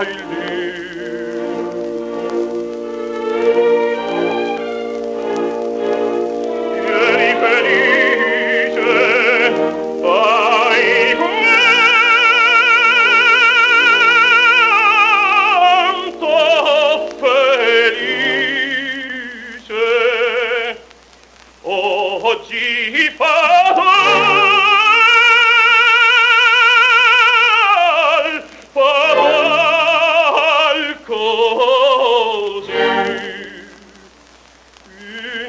Haydi O sì,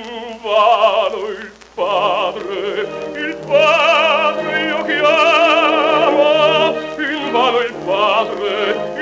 invalo padre, il padre io chiamo, invalo il padre, il padre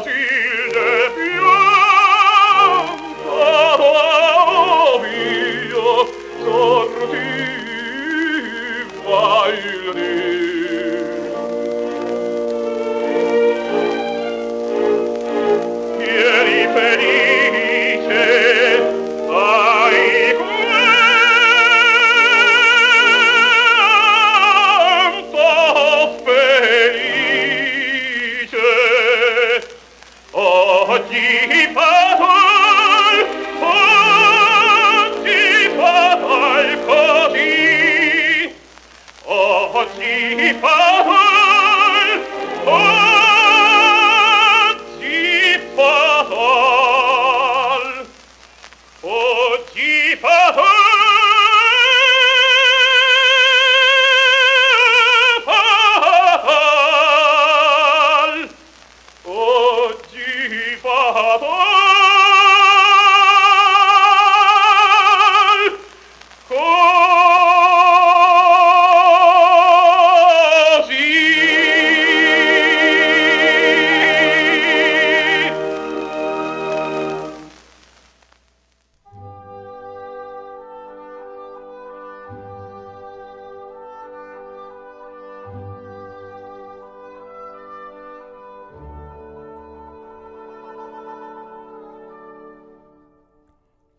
大 Oh, fa